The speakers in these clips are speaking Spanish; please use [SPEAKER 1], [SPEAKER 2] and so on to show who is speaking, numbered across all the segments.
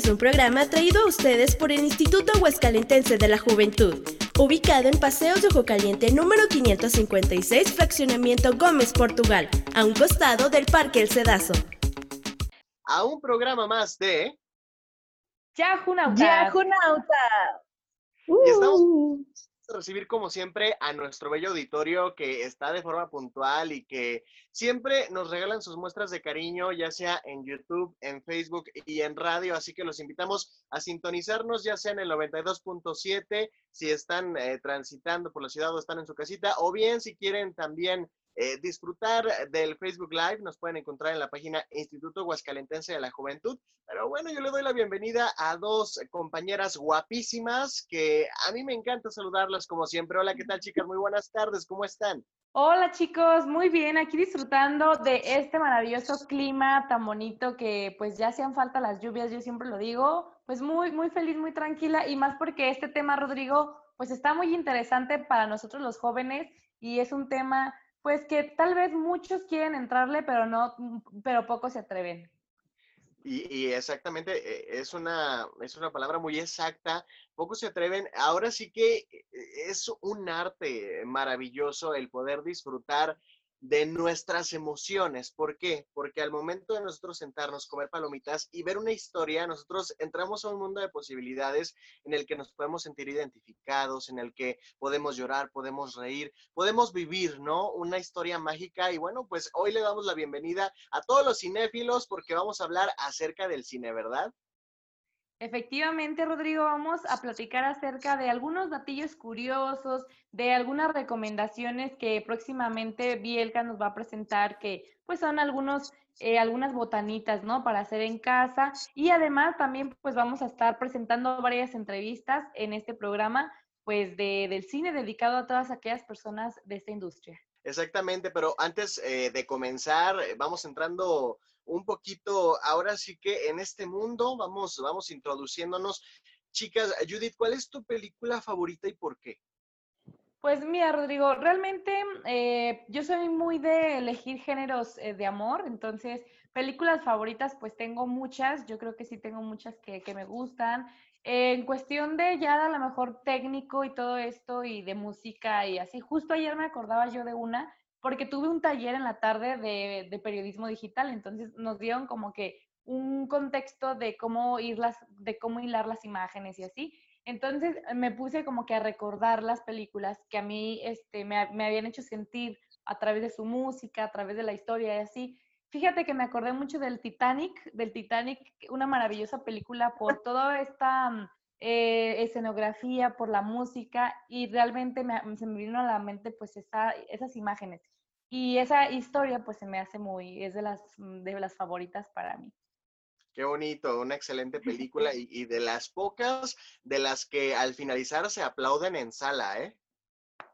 [SPEAKER 1] es un programa traído a ustedes por el Instituto Aguascalentense de la Juventud, ubicado en Paseos de Ojo Caliente número 556, Fraccionamiento Gómez, Portugal, a un costado del Parque El Cedazo.
[SPEAKER 2] A un programa más de
[SPEAKER 3] Yahunautas.
[SPEAKER 4] Yahunautas.
[SPEAKER 2] Y estamos
[SPEAKER 4] Uh.
[SPEAKER 2] a recibir como siempre a nuestro bello auditorio que está de forma puntual y que siempre nos regalan sus muestras de cariño, ya sea en YouTube, en Facebook y en radio. Así que los invitamos a sintonizarnos, ya sea en el 92.7, si están eh, transitando por la ciudad o están en su casita, o bien si quieren también eh, disfrutar del Facebook Live, nos pueden encontrar en la página Instituto Huascalentense de la Juventud. Pero bueno, yo le doy la bienvenida a dos compañeras guapísimas que a mí me encanta saludarlas como siempre. Hola, ¿qué tal chicas? Muy buenas tardes, ¿cómo están?
[SPEAKER 3] Hola chicos, muy bien, aquí disfrutando de este maravilloso clima tan bonito que pues ya hacían falta las lluvias, yo siempre lo digo, pues muy, muy feliz, muy tranquila y más porque este tema, Rodrigo, pues está muy interesante para nosotros los jóvenes y es un tema pues que tal vez muchos quieren entrarle, pero no, pero pocos se atreven.
[SPEAKER 2] Y, y exactamente, eh, es una, es una palabra muy exacta. Pocos se atreven. Ahora sí que eh, es un arte maravilloso el poder disfrutar de nuestras emociones. ¿Por qué? Porque al momento de nosotros sentarnos, comer palomitas y ver una historia, nosotros entramos a un mundo de posibilidades en el que nos podemos sentir identificados, en el que podemos llorar, podemos reír, podemos vivir, ¿no? Una historia mágica. Y bueno, pues hoy le damos la bienvenida a todos los cinéfilos porque vamos a hablar acerca del cine, ¿verdad?
[SPEAKER 3] Efectivamente, Rodrigo, vamos a platicar acerca de algunos datillos curiosos, de algunas recomendaciones que próximamente Bielka nos va a presentar, que pues son algunos, eh, algunas botanitas, ¿no? Para hacer en casa. Y además también pues vamos a estar presentando varias entrevistas en este programa, pues de, del cine dedicado a todas aquellas personas de esta industria.
[SPEAKER 2] Exactamente, pero antes eh, de comenzar, eh, vamos entrando un poquito, ahora sí que en este mundo, vamos, vamos introduciéndonos. Chicas, Judith, ¿cuál es tu película favorita y por qué?
[SPEAKER 3] Pues mira, Rodrigo, realmente eh, yo soy muy de elegir géneros eh, de amor, entonces películas favoritas pues tengo muchas, yo creo que sí tengo muchas que, que me gustan. En cuestión de ya a lo mejor técnico y todo esto y de música y así, justo ayer me acordaba yo de una porque tuve un taller en la tarde de, de periodismo digital, entonces nos dieron como que un contexto de cómo, de cómo hilar las imágenes y así. Entonces me puse como que a recordar las películas que a mí este, me, me, habían hecho sentir a través de su música, a través de la historia y así. Fíjate que me acordé mucho del Titanic, del Titanic, una maravillosa película por toda esta eh, escenografía, por la música y realmente me, se me vino a la mente pues esa, esas imágenes. Y esa historia pues se me hace muy, es de las, de las favoritas para mí.
[SPEAKER 2] Qué bonito, una excelente película y, y, de las pocas de las que al finalizar se aplauden en sala, ¿eh?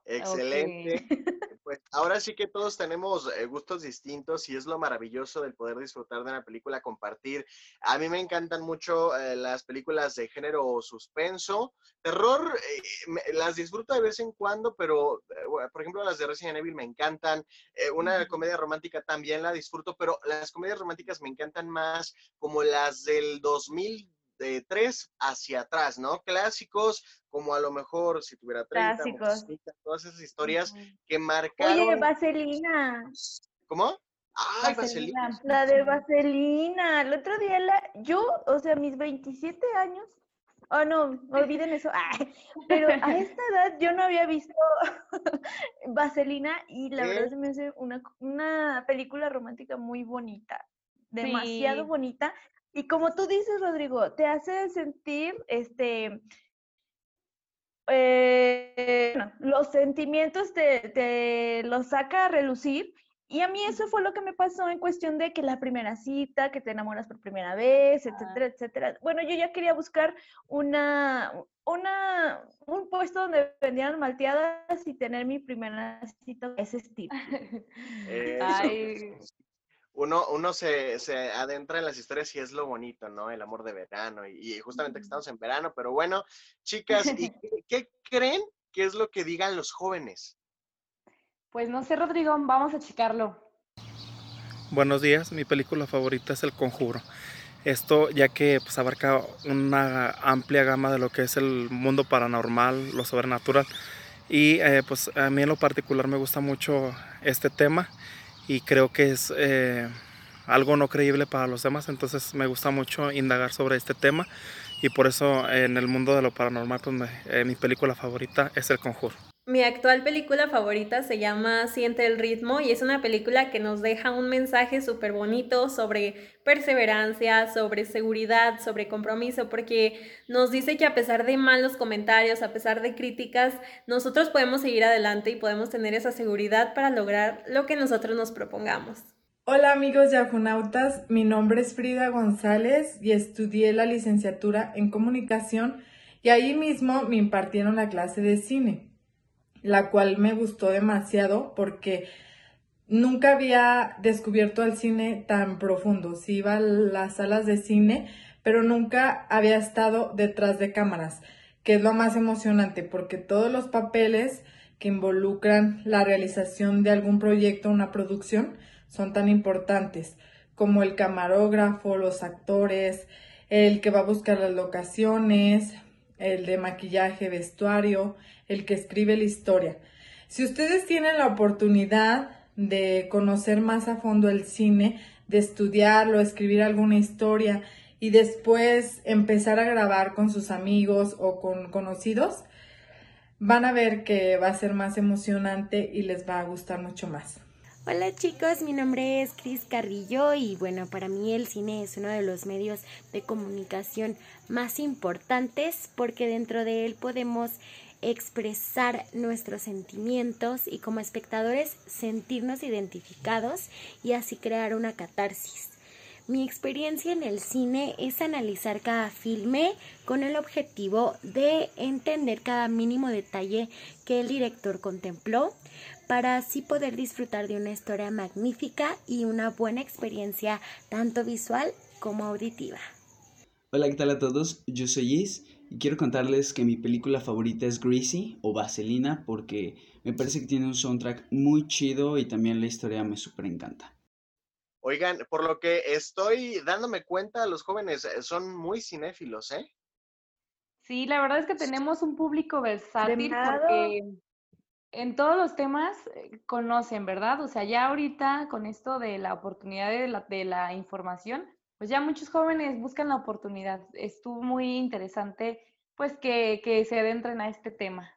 [SPEAKER 2] Excelente. Okay. Pues ahora sí que todos tenemos eh, gustos distintos y es lo maravilloso del poder disfrutar de una película, compartir. A mí me encantan mucho eh, las películas de género suspenso. Terror, eh, me, las disfruto de vez en cuando, pero eh, por ejemplo las de Resident Evil me encantan. Eh, una comedia romántica también la disfruto, pero las comedias románticas me encantan más como las del 2000 de tres hacia atrás, ¿no? Clásicos, como a lo mejor si tuviera 30,
[SPEAKER 4] Clásicos.
[SPEAKER 2] todas esas historias uh -huh. que marcaron.
[SPEAKER 4] Oye, Vaselina.
[SPEAKER 2] ¿Cómo? Ay, Vaselina.
[SPEAKER 4] Vaselina. La de Vaselina. El otro día, la, yo, o sea, mis 27 años. Oh, no, olviden eso. Ay, pero a esta edad yo no había visto Vaselina y la ¿Eh? verdad se me hace una, una película romántica muy bonita. Demasiado sí. bonita. Y como tú dices, Rodrigo, te hace sentir este eh, los sentimientos te, te los saca a relucir. Y a mí eso fue lo que me pasó en cuestión de que la primera cita, que te enamoras por primera vez, etcétera, ah. etcétera. Bueno, yo ya quería buscar una, una, un puesto donde vendieran malteadas y tener mi primera cita de ese estilo.
[SPEAKER 2] Eh, Ay uno, uno se, se, adentra en las historias y es lo bonito, ¿no? El amor de verano. Y, y justamente que estamos en verano, pero bueno, chicas, ¿y qué, qué, creen que es lo que digan los jóvenes?
[SPEAKER 3] Pues no sé, Rodrigo, vamos a checarlo.
[SPEAKER 5] Buenos días, mi película favorita es El Conjuro. Esto ya que pues, abarca una amplia gama de lo que es el mundo paranormal, lo sobrenatural. Y eh, pues a mí en lo particular me gusta mucho este tema y creo que es eh, algo no creíble para los demás, entonces me gusta mucho indagar sobre este tema y por eso en el mundo de lo paranormal pues eh, mi película favorita es El Conjuro.
[SPEAKER 6] Mi actual película favorita se llama Siente el ritmo y es una película que nos deja un mensaje súper bonito sobre perseverancia, sobre seguridad, sobre compromiso, porque nos dice que a pesar de malos comentarios, a pesar de críticas, nosotros podemos seguir adelante y podemos tener esa seguridad para lograr lo que nosotros nos propongamos.
[SPEAKER 7] Hola amigos de Ajonautas, mi nombre es Frida González y estudié la licenciatura en comunicación y ahí mismo me impartieron la clase de cine la cual me gustó demasiado porque nunca había descubierto el cine tan profundo. Sí iba a las salas de cine, pero nunca había estado detrás de cámaras, que es lo más emocionante porque todos los papeles que involucran la realización de algún proyecto una producción son tan importantes como el camarógrafo, los actores, el que va a buscar las locaciones, el de maquillaje, vestuario, el que escribe la historia. Si ustedes tienen la oportunidad de conocer más a fondo el cine, de estudiarlo, escribir alguna historia y después empezar a grabar con sus amigos o con conocidos, van a ver que va a ser más emocionante y les va a gustar mucho más.
[SPEAKER 8] Hola chicos, mi nombre es Cris Carrillo y bueno, para mí el cine es uno de los medios de comunicación más importantes porque dentro de él podemos expresar nuestros sentimientos y como espectadores sentirnos identificados y así crear una catarsis. Mi experiencia en el cine es analizar cada filme con el objetivo de entender cada mínimo detalle que el director contempló para así poder disfrutar de una historia magnífica y una buena experiencia tanto visual como auditiva.
[SPEAKER 9] Hola, ¿qué tal a todos? Yo soy Is y quiero contarles que mi película favorita es Greasy o Vaselina porque me parece que tiene un soundtrack muy chido y también la historia me súper encanta.
[SPEAKER 2] Oigan, por lo que estoy dándome cuenta, los jóvenes eh, son muy cinéfilos, ¿eh?
[SPEAKER 3] Sí, la verdad es que tenemos un público versátil porque en todos los temas eh, conocen, ¿verdad? O sea, ya ahorita con esto de la oportunidad de la, de la información, pues ya muchos jóvenes buscan la oportunidad. Estuvo muy interesante, pues, que, que se adentren a este tema.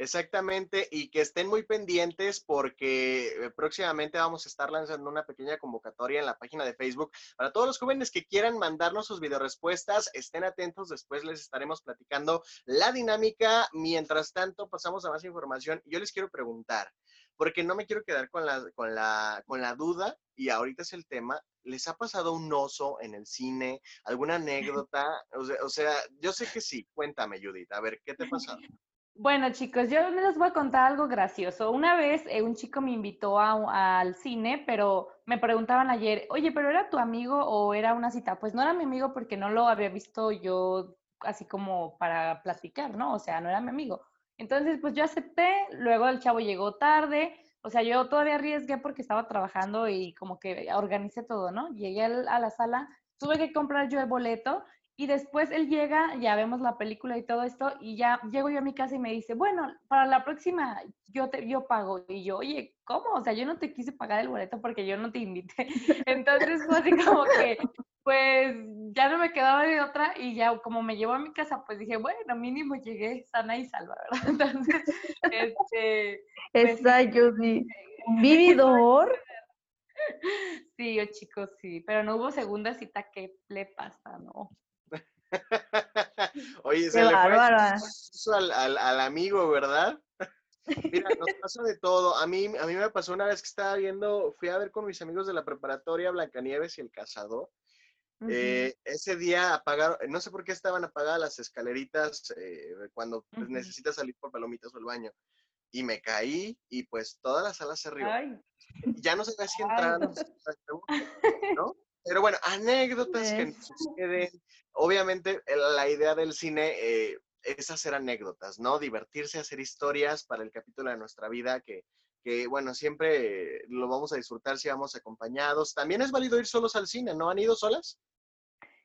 [SPEAKER 2] Exactamente, y que estén muy pendientes porque eh, próximamente vamos a estar lanzando una pequeña convocatoria en la página de Facebook para todos los jóvenes que quieran mandarnos sus videorespuestas. Estén atentos, después les estaremos platicando la dinámica. Mientras tanto, pasamos a más información. Yo les quiero preguntar, porque no me quiero quedar con la, con la, con la duda, y ahorita es el tema. ¿Les ha pasado un oso en el cine? ¿Alguna anécdota? O sea, o sea yo sé que sí. Cuéntame, Judith. A ver, ¿qué te ha pasado?
[SPEAKER 3] Bueno, chicos, yo les voy a contar algo gracioso. Una vez eh, un chico me invitó al cine, pero me preguntaban ayer, oye, ¿pero era tu amigo o era una cita? Pues no era mi amigo porque no lo había visto yo así como para platicar, ¿no? O sea, no era mi amigo. Entonces, pues yo acepté, luego el chavo llegó tarde, o sea, yo todavía arriesgué porque estaba trabajando y como que organicé todo, ¿no? Llegué a la sala, tuve que comprar yo el boleto y después él llega, ya vemos la película y todo esto, y ya llego yo a mi casa y me dice, bueno, para la próxima yo te yo pago. Y yo, oye, ¿cómo? O sea, yo no te quise pagar el boleto porque yo no te invité. Entonces fue así como que, pues ya no me quedaba de otra y ya como me llevó a mi casa, pues dije, bueno, mínimo llegué sana y salva, ¿verdad? Entonces, este...
[SPEAKER 4] Esa yo sí. Vividor.
[SPEAKER 3] Sí, yo chicos, sí, pero no hubo segunda cita, ¿qué le pasa, no?
[SPEAKER 2] Oye, se le fue al, al, amigo, ¿verdad? Mira, nos pasa de todo. A mí, a mí me pasó una vez que estaba viendo, fui a ver con mis amigos de la preparatoria Blancanieves y el Cazador. Eh, ese día apagaron, no sé por qué estaban apagadas las escaleritas eh, cuando pues, necesitas salir por palomitas o el baño. Y me caí y pues toda la sala se rió. Ya no sabía si entrar, ¿no? Pero bueno, anécdotas que nos suceden. Obviamente, la idea del cine eh, es hacer anécdotas, ¿no? Divertirse, hacer historias para el capítulo de nuestra vida que, que, bueno, siempre lo vamos a disfrutar si vamos acompañados. También es válido ir solos al cine, ¿no? ¿Han ido solas?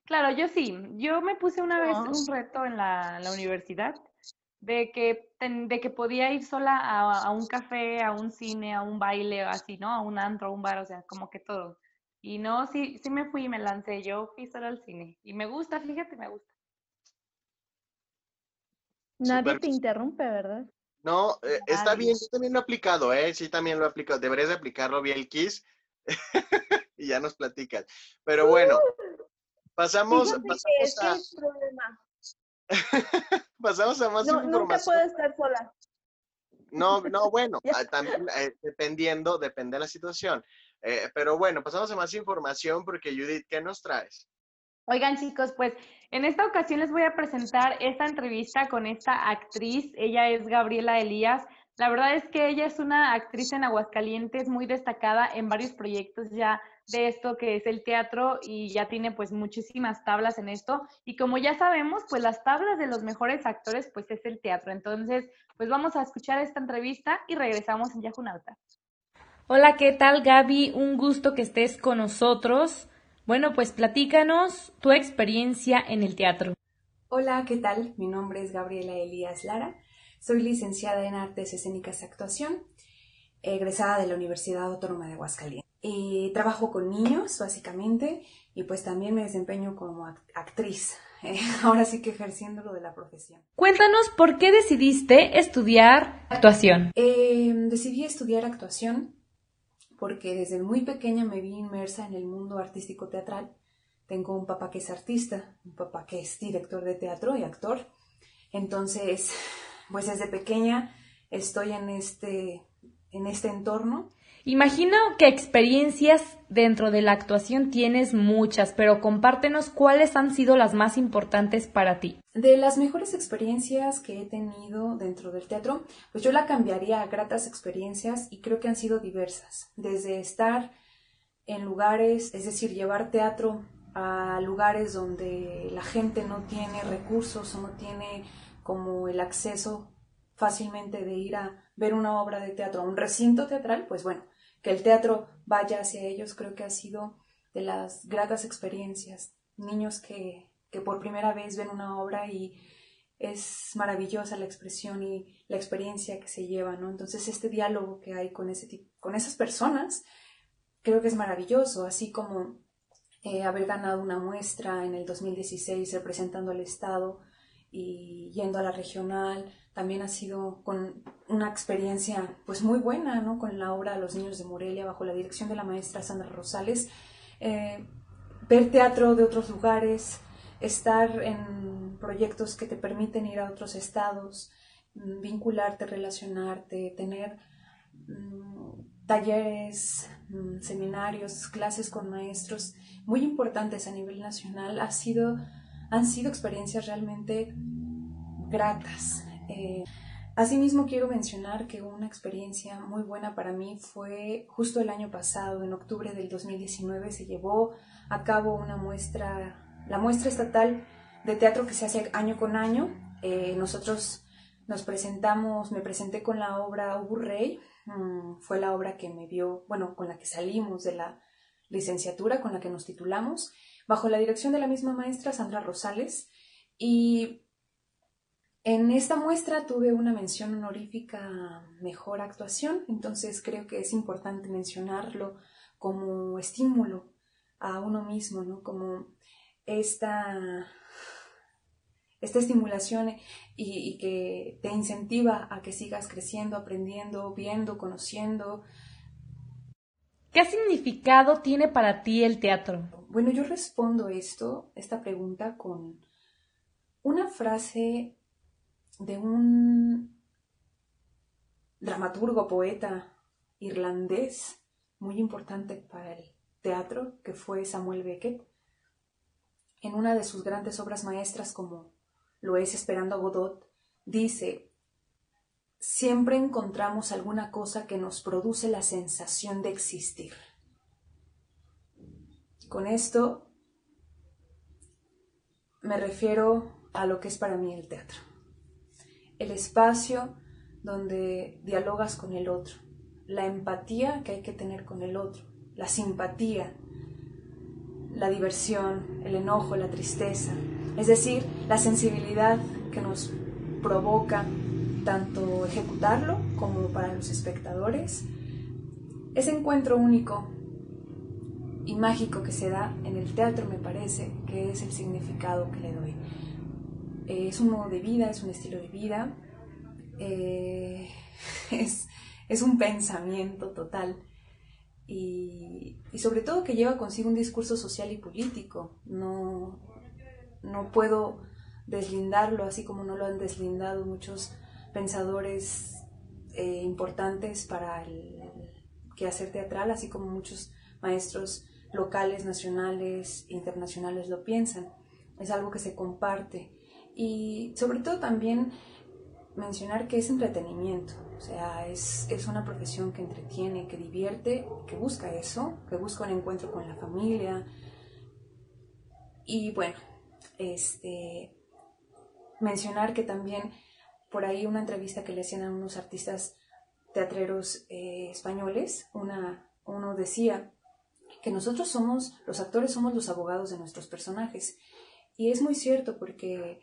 [SPEAKER 3] Claro, yo sí. Yo me puse una vez un reto en la, la universidad de que, de que podía ir sola a, a, un café, a un cine, a un baile, así, ¿no? A un antro, a un bar, o sea, como que todo. Y no, sí, sí me fui y me lancé. Yo fui sola al cine. Y me gusta, fíjate, me gusta.
[SPEAKER 4] Nadie te interrumpe, ¿verdad?
[SPEAKER 2] No, eh, está bien, yo también lo he aplicado, ¿eh? Sí, también lo he aplicado. Deberías de aplicarlo, bien, Kiss. y ya nos platicas. Pero bueno, pasamos, pasamos a... pasamos a más
[SPEAKER 4] no,
[SPEAKER 2] información.
[SPEAKER 4] Nunca puedo estar sola.
[SPEAKER 2] No, no, bueno, ah, también, eh, dependiendo, depende de la situación. Eh, pero bueno, pasamos a más información porque Judith, ¿qué nos traes?
[SPEAKER 3] Oigan chicos, pues en esta ocasión les voy a presentar esta entrevista con esta actriz. Ella es Gabriela Elías. La verdad es que ella es una actriz en Aguascalientes muy destacada en varios proyectos ya de esto que es el teatro y ya tiene pues muchísimas tablas en esto. Y como ya sabemos, pues las tablas de los mejores actores pues es el teatro. Entonces, pues vamos a escuchar esta entrevista y regresamos en Yajunauta.
[SPEAKER 10] Hola, ¿qué tal Gaby? Un gusto que estés con nosotros. Bueno, pues platícanos tu experiencia en el teatro.
[SPEAKER 11] Hola, ¿qué tal? Mi nombre es Gabriela Elías Lara. Soy licenciada en Artes Escénicas y Actuación, egresada de la Universidad Autónoma de Aguascalientes. Y trabajo con niños, básicamente, y pues también me desempeño como actriz, eh, ahora sí que ejerciendo lo de la profesión.
[SPEAKER 10] Cuéntanos por qué decidiste estudiar actuación.
[SPEAKER 11] Eh, decidí estudiar actuación porque desde muy pequeña me vi inmersa en el mundo artístico teatral. Tengo un papá que es artista, un papá que es director de teatro y actor. Entonces, pues desde pequeña estoy en este, en este entorno
[SPEAKER 10] Imagino que experiencias dentro de la actuación tienes muchas, pero compártenos cuáles han sido las más importantes para ti.
[SPEAKER 11] De las mejores experiencias que he tenido dentro del teatro, pues yo la cambiaría a gratas experiencias y creo que han sido diversas. Desde estar en lugares, es decir, llevar teatro a lugares donde la gente no tiene recursos o no tiene como el acceso fácilmente de ir a ver una obra de teatro a un recinto teatral, pues bueno, que el teatro vaya hacia ellos, creo que ha sido de las gratas experiencias. Niños que, que por primera vez ven una obra y es maravillosa la expresión y la experiencia que se lleva, ¿no? Entonces este diálogo que hay con, ese con esas personas creo que es maravilloso, así como eh, haber ganado una muestra en el 2016 representando al Estado y yendo a la regional, también ha sido con una experiencia pues muy buena, ¿no? Con la obra Los Niños de Morelia bajo la dirección de la maestra Sandra Rosales, eh, ver teatro de otros lugares, estar en proyectos que te permiten ir a otros estados, mm, vincularte, relacionarte, tener mm, talleres, mm, seminarios, clases con maestros muy importantes a nivel nacional, ha sido, han sido experiencias realmente gratas. Eh, asimismo, quiero mencionar que una experiencia muy buena para mí fue justo el año pasado, en octubre del 2019, se llevó a cabo una muestra, la muestra estatal de teatro que se hace año con año. Eh, nosotros nos presentamos, me presenté con la obra Ubu Rey, mm, fue la obra que me vio, bueno, con la que salimos de la licenciatura, con la que nos titulamos, bajo la dirección de la misma maestra Sandra Rosales. Y en esta muestra tuve una mención honorífica mejor actuación, entonces creo que es importante mencionarlo como estímulo a uno mismo, ¿no? Como esta, esta estimulación y, y, que te incentiva a que sigas creciendo, aprendiendo, viendo, conociendo.
[SPEAKER 10] ¿Qué significado tiene para ti el teatro?
[SPEAKER 11] Bueno, yo respondo esto, esta pregunta con una frase de un dramaturgo, poeta irlandés muy importante para el teatro, que fue Samuel Beckett. En una de sus grandes obras maestras, como lo es Esperando a Godot, dice, siempre encontramos alguna cosa que nos produce la sensación de existir. Con esto me refiero a lo que es para mí el teatro el espacio donde dialogas con el otro, la empatía que hay que tener con el otro, la simpatía, la diversión, el enojo, la tristeza, es decir, la sensibilidad que nos provoca tanto ejecutarlo como para los espectadores. Ese encuentro único y mágico que se da en el teatro me parece que es el significado que le doy. es un modo de vida, es un estilo de vida, eh, es, es un pensamiento total y, sobre todo que lleva consigo un discurso social y político. No, no puedo deslindarlo así como no lo han deslindado muchos pensadores eh, importantes para el quehacer teatral, así como muchos maestros locales, nacionales, internacionales lo piensan. Es algo que se comparte. Y sobre todo también mencionar que es entretenimiento. O sea, es, una profesión que entretiene, que divierte, que busca eso, que busca un encuentro con la familia. Y bueno, este, mencionar que también por ahí una entrevista que le hacían a unos artistas teatreros eh, españoles, una, uno decía que nosotros somos, los actores somos los abogados de nuestros personajes. Y es muy cierto porque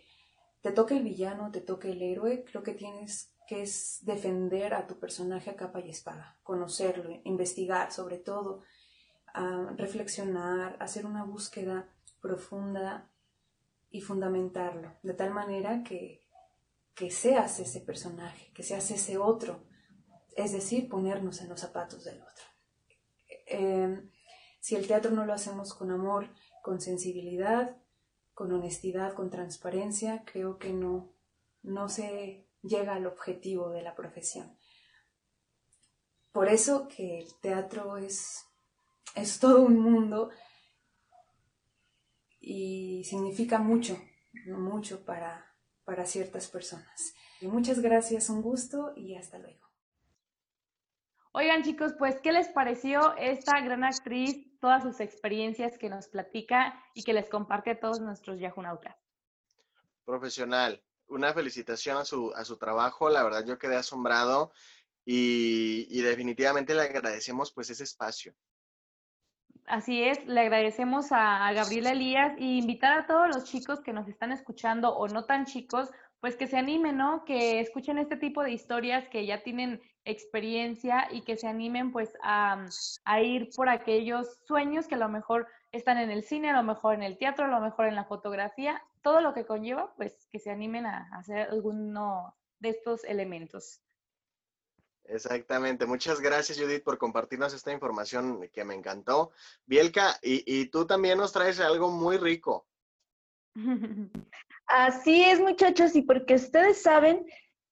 [SPEAKER 11] te toca el villano, te toca el héroe, creo que tienes que es defender a tu personaje a capa y espada, conocerlo, investigar sobre todo, reflexionar, hacer una búsqueda profunda y fundamentarlo, de tal manera que, que seas ese personaje, que seas ese otro, es decir, ponernos en los zapatos del otro. Em, si el teatro no lo hacemos con amor, con sensibilidad, con honestidad, con transparencia, creo que no, no se llega al objetivo de la profesión. Por eso que el teatro es, es todo un mundo y significa mucho, mucho para, para ciertas personas. Muchas gracias, un gusto y hasta luego.
[SPEAKER 3] Oigan chicos, pues, ¿qué les pareció esta gran actriz, todas sus experiencias que nos platica y que les comparte a todos nuestros yahunautas?
[SPEAKER 2] Profesional, una felicitación a su, a su trabajo, la verdad yo quedé asombrado y, y definitivamente le agradecemos pues ese espacio.
[SPEAKER 3] Así es, le agradecemos a, a Gabriela Elías y invitar a todos los chicos que nos están escuchando o no tan chicos, pues que se animen, ¿no? Que escuchen este tipo de historias que ya tienen experiencia y que se animen pues a, a, ir por aquellos sueños que a lo mejor están en el cine, a lo mejor en el teatro, a lo mejor en la fotografía, todo lo que conlleva pues que se animen a hacer alguno de estos elementos.
[SPEAKER 2] Exactamente. Muchas gracias, Judith, por compartirnos esta información que me encantó. Bielka, y, y tú también nos traes algo muy rico.
[SPEAKER 4] Así es, muchachos, y porque ustedes saben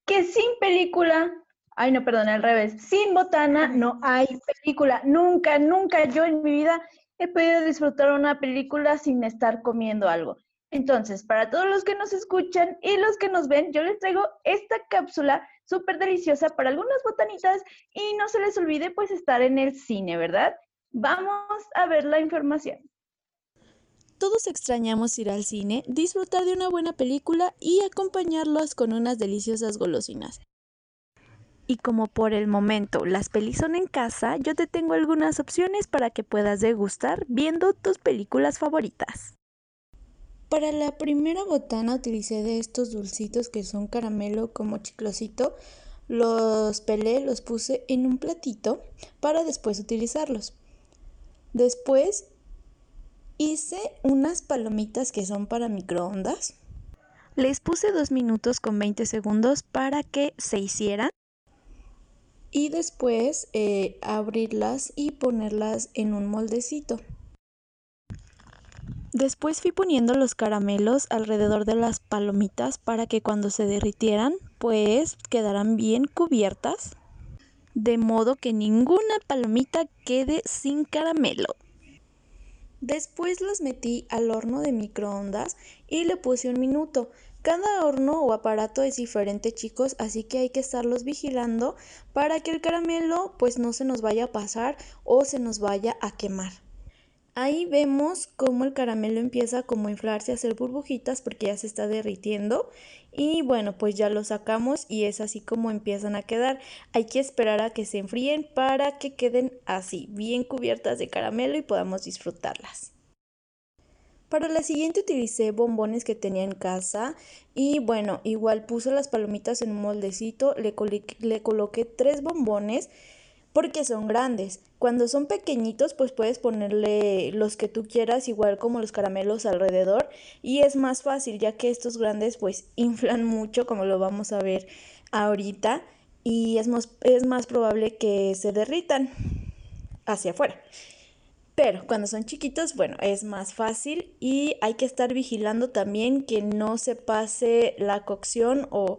[SPEAKER 4] que sin película, ay no, perdón, al revés, sin botana no hay película. Nunca, nunca yo en mi vida he podido disfrutar una película sin estar comiendo algo. Entonces, para todos los que nos escuchan y los que nos ven, yo les traigo esta cápsula súper deliciosa para algunas botanitas y no se les olvide pues estar en el cine, ¿verdad? Vamos a ver la información.
[SPEAKER 1] Todos extrañamos ir al cine, disfrutar de una buena película y acompañarlos con unas deliciosas golosinas. Y como por el momento las pelis son en casa, yo te tengo algunas opciones para que puedas degustar viendo tus películas favoritas. Para la primera botana utilicé de estos dulcitos que son caramelo como chiclosito. Los pelé, los puse en un platito para después utilizarlos. Después Hice unas palomitas que son para microondas. Les puse dos minutos con 20 segundos para que se hicieran. Y después eh, abrirlas y ponerlas en un moldecito. Después fui poniendo los caramelos alrededor de las palomitas para que cuando se derritieran pues quedaran bien cubiertas. De modo que ninguna palomita quede sin caramelo. Después las metí al horno de microondas y le puse un minuto. Cada horno o aparato es diferente chicos, así que hay que estarlos vigilando para que el caramelo pues no se nos vaya a pasar o se nos vaya a quemar. Ahí vemos cómo el caramelo empieza como a inflarse, a hacer burbujitas porque ya se está derritiendo y bueno pues ya lo sacamos y es así como empiezan a quedar. Hay que esperar a que se enfríen para que queden así, bien cubiertas de caramelo y podamos disfrutarlas. Para la siguiente utilicé bombones que tenía en casa y bueno, igual puse las palomitas en un moldecito, le, le coloqué tres bombones porque son grandes. Cuando son pequeñitos, pues puedes ponerle los que tú quieras, igual como los caramelos alrededor, y es más fácil, ya que estos grandes pues inflan mucho, como lo vamos a ver ahorita, y es más, es más probable que se derritan hacia afuera. Pero cuando son chiquitos, bueno, es más fácil y hay que estar vigilando también que no se pase la cocción o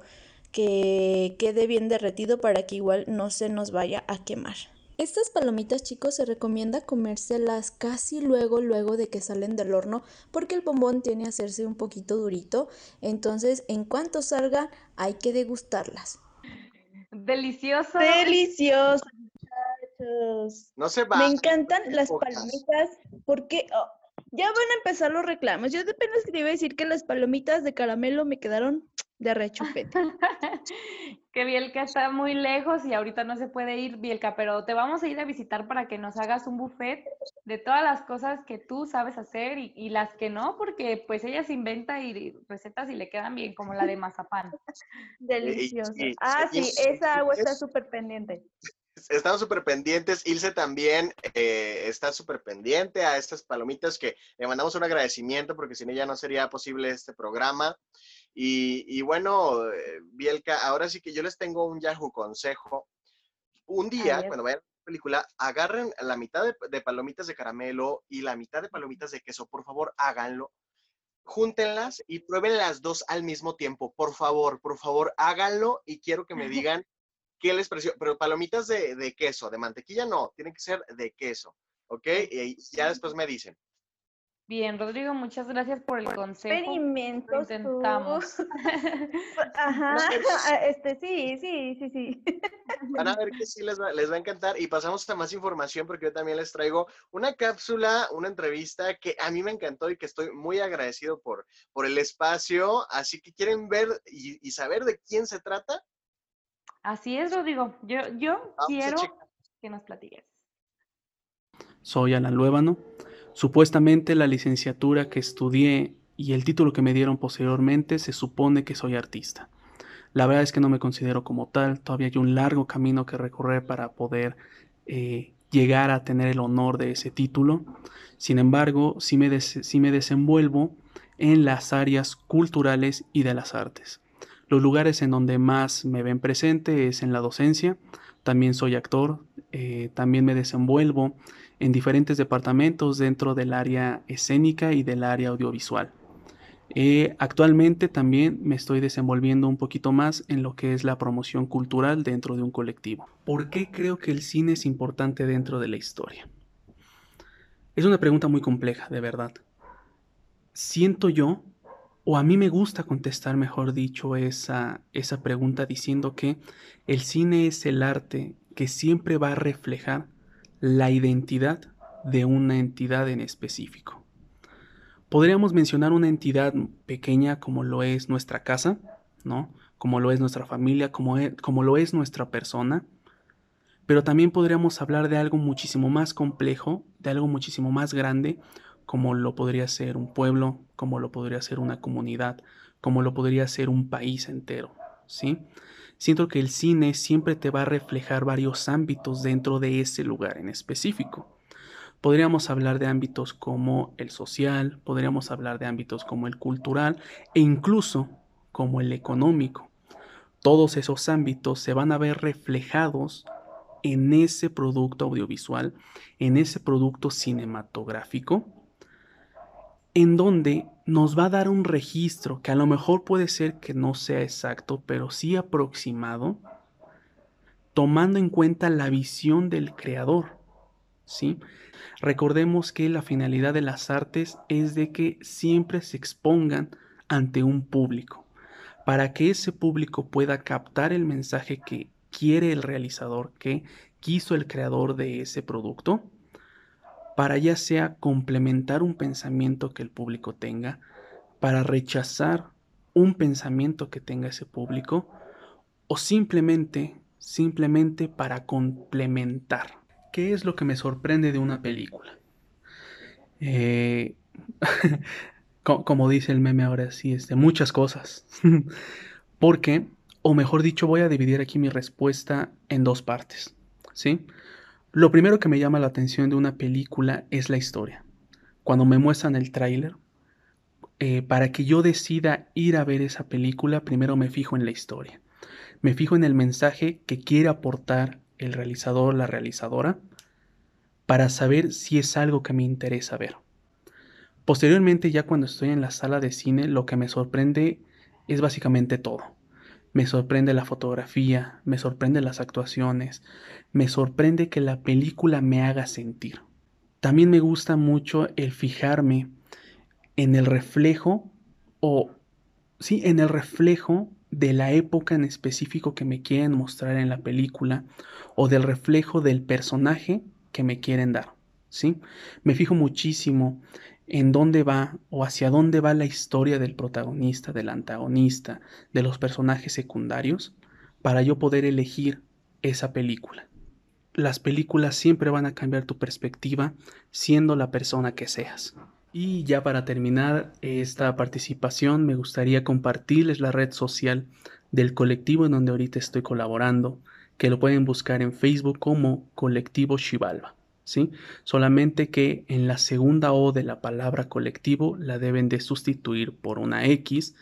[SPEAKER 1] que quede bien derretido para que igual no se nos vaya a quemar. Estas palomitas chicos se recomienda comérselas casi luego luego de que salen del horno porque el bombón tiene a hacerse un poquito durito, entonces en cuanto salga hay que degustarlas.
[SPEAKER 3] Delicioso.
[SPEAKER 4] Delicioso.
[SPEAKER 2] No se
[SPEAKER 4] va. Me encantan las palomitas porque oh, ya van a empezar los reclamos. Yo de apenas te iba a decir que las palomitas de caramelo me quedaron de rechupete.
[SPEAKER 3] que Bielka está muy lejos y ahorita no se puede ir, Bielka, pero te vamos a ir a visitar para que nos hagas un buffet de todas las cosas que tú sabes hacer y, las que no, porque pues ella se inventa y, recetas y le quedan bien, como la de mazapán.
[SPEAKER 4] Delicioso. ah, sí, esa agua está súper pendiente
[SPEAKER 2] estamos súper pendientes. Ilse también eh, está súper pendiente a estas palomitas que le mandamos un agradecimiento porque sin ella no sería posible este programa. Y, bueno, eh, Bielka, ahora sí que yo les tengo un Yahoo consejo. Un día, cuando vayan a la película, agarren la mitad de, de, palomitas de caramelo y la mitad de palomitas de queso. Por favor, háganlo. Júntenlas y prueben las dos al mismo tiempo. Por favor, por favor, háganlo y quiero que me digan qué les pareció. Pero palomitas de, de queso, de mantequilla no, tienen que ser de queso. ¿Ok? Y ya después me dicen.
[SPEAKER 3] Bien, Rodrigo, muchas gracias por el consejo.
[SPEAKER 4] Experimentos. intentamos. Ajá, este, sí, sí, sí, sí.
[SPEAKER 2] Van a ver que sí les va, les va a encantar y pasamos a más información porque yo también les traigo una cápsula, una entrevista que a mí me encantó y que estoy muy agradecido por, por el espacio. Así que quieren ver y, saber de quién se trata.
[SPEAKER 3] Así es, Rodrigo. Yo, yo quiero que nos platiques.
[SPEAKER 12] Soy Alan Luébano Supuestamente la licenciatura que estudié y el título que me dieron posteriormente se supone que soy artista. La verdad es que no me considero como tal, todavía hay un largo camino que recorrer para poder eh, llegar a tener el honor de ese título. Sin embargo, sí me, sí me desenvuelvo en las áreas culturales y de las artes. Los lugares en donde más me ven presente es en la docencia, también soy actor, eh, también me desenvuelvo en diferentes departamentos dentro del área escénica y del área audiovisual. Eh, actualmente también me estoy desenvolviendo un poquito más en lo que es la promoción cultural dentro de un colectivo. ¿Por qué creo que el cine es importante dentro de la historia? Es una pregunta muy compleja, de verdad. Siento yo, o a mí me gusta contestar, mejor dicho, esa, esa pregunta diciendo que el cine es el arte que siempre va a reflejar la identidad de una entidad en específico. Podríamos mencionar una entidad pequeña como lo es nuestra casa, ¿no? Como lo es nuestra familia, como, e, como lo es nuestra persona, pero también podríamos hablar de algo muchísimo más complejo, de algo muchísimo más grande, como lo podría ser un pueblo, como lo podría ser una comunidad, como lo podría ser un país entero, ¿sí? siento que el cine siempre te va a reflejar varios ámbitos dentro de ese lugar en específico. Podríamos hablar de ámbitos como el social, podríamos hablar de ámbitos como el cultural e incluso como el económico. Todos esos ámbitos se van a ver reflejados en ese producto audiovisual, en ese producto cinematográfico en donde nos va a dar un registro que a lo mejor puede ser que no sea exacto, pero sí aproximado, tomando en cuenta la visión del creador. ¿sí? Recordemos que la finalidad de las artes es de que siempre se expongan ante un público, para que ese público pueda captar el mensaje que quiere el realizador, que quiso el creador de ese producto para ya sea complementar un pensamiento que el público tenga, para rechazar un pensamiento que tenga ese público, o simplemente, simplemente para complementar. ¿Qué es lo que me sorprende de una película? Eh, como dice el meme ahora sí, este, muchas cosas. Porque, o mejor dicho, voy a dividir aquí mi respuesta en dos partes. ¿sí? Lo primero que me llama la atención de una película es la historia. Cuando me muestran el tráiler, eh, para que yo decida ir a ver esa película, primero me fijo en la historia. Me fijo en el mensaje que quiere aportar el realizador la realizadora para saber si es algo que me interesa ver. Posteriormente, ya cuando estoy en la sala de cine, lo que me sorprende es básicamente todo. Me sorprende la fotografía, me sorprende las actuaciones, me sorprende que la película me haga sentir. También me gusta mucho el fijarme en el reflejo o sí, en el reflejo de la época en específico que me quieren mostrar en la película o del reflejo del personaje que me quieren dar, ¿sí? Me fijo muchísimo en dónde va o hacia dónde va la historia del protagonista, del antagonista, de los personajes secundarios, para yo poder elegir esa película. Las películas siempre van a cambiar tu perspectiva siendo la persona que seas. Y ya para terminar esta participación me gustaría compartirles la red social del colectivo en donde ahorita estoy colaborando, que lo pueden buscar en Facebook como Colectivo Chivalva. ¿Sí? Solamente que en la segunda O de la palabra colectivo la deben de sustituir por una X,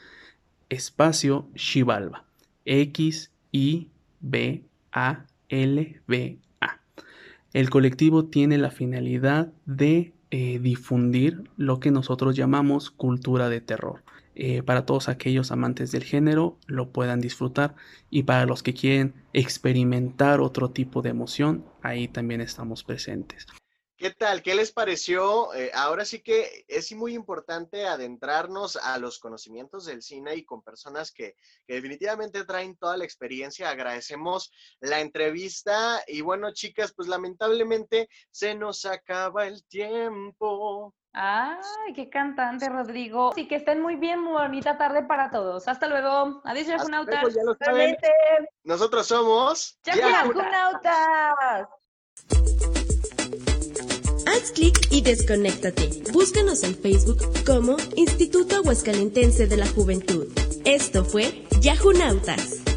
[SPEAKER 12] espacio Xibalba. X, I, B, A, L, B, A. El colectivo tiene la finalidad de eh, difundir lo que nosotros llamamos cultura de terror. Eh, para todos aquellos amantes del género lo puedan disfrutar y para los que quieren experimentar otro tipo de emoción, ahí también estamos presentes.
[SPEAKER 2] ¿Qué tal? ¿Qué les pareció? Eh, ahora sí que es muy importante adentrarnos a los conocimientos del cine y con personas que, que, definitivamente traen toda la experiencia. Agradecemos la entrevista y bueno, chicas, pues lamentablemente se nos acaba el tiempo.
[SPEAKER 3] Ay, qué cantante, Rodrigo. Sí, que estén muy bien, muy bonita tarde para todos. Hasta luego. Adiós, Yajunautas.
[SPEAKER 2] Nosotros somos
[SPEAKER 4] Yajunautas.
[SPEAKER 1] Haz clic y desconéctate. Búscanos en Facebook como Instituto Aguascalentense de la Juventud. Esto fue Yajunautas.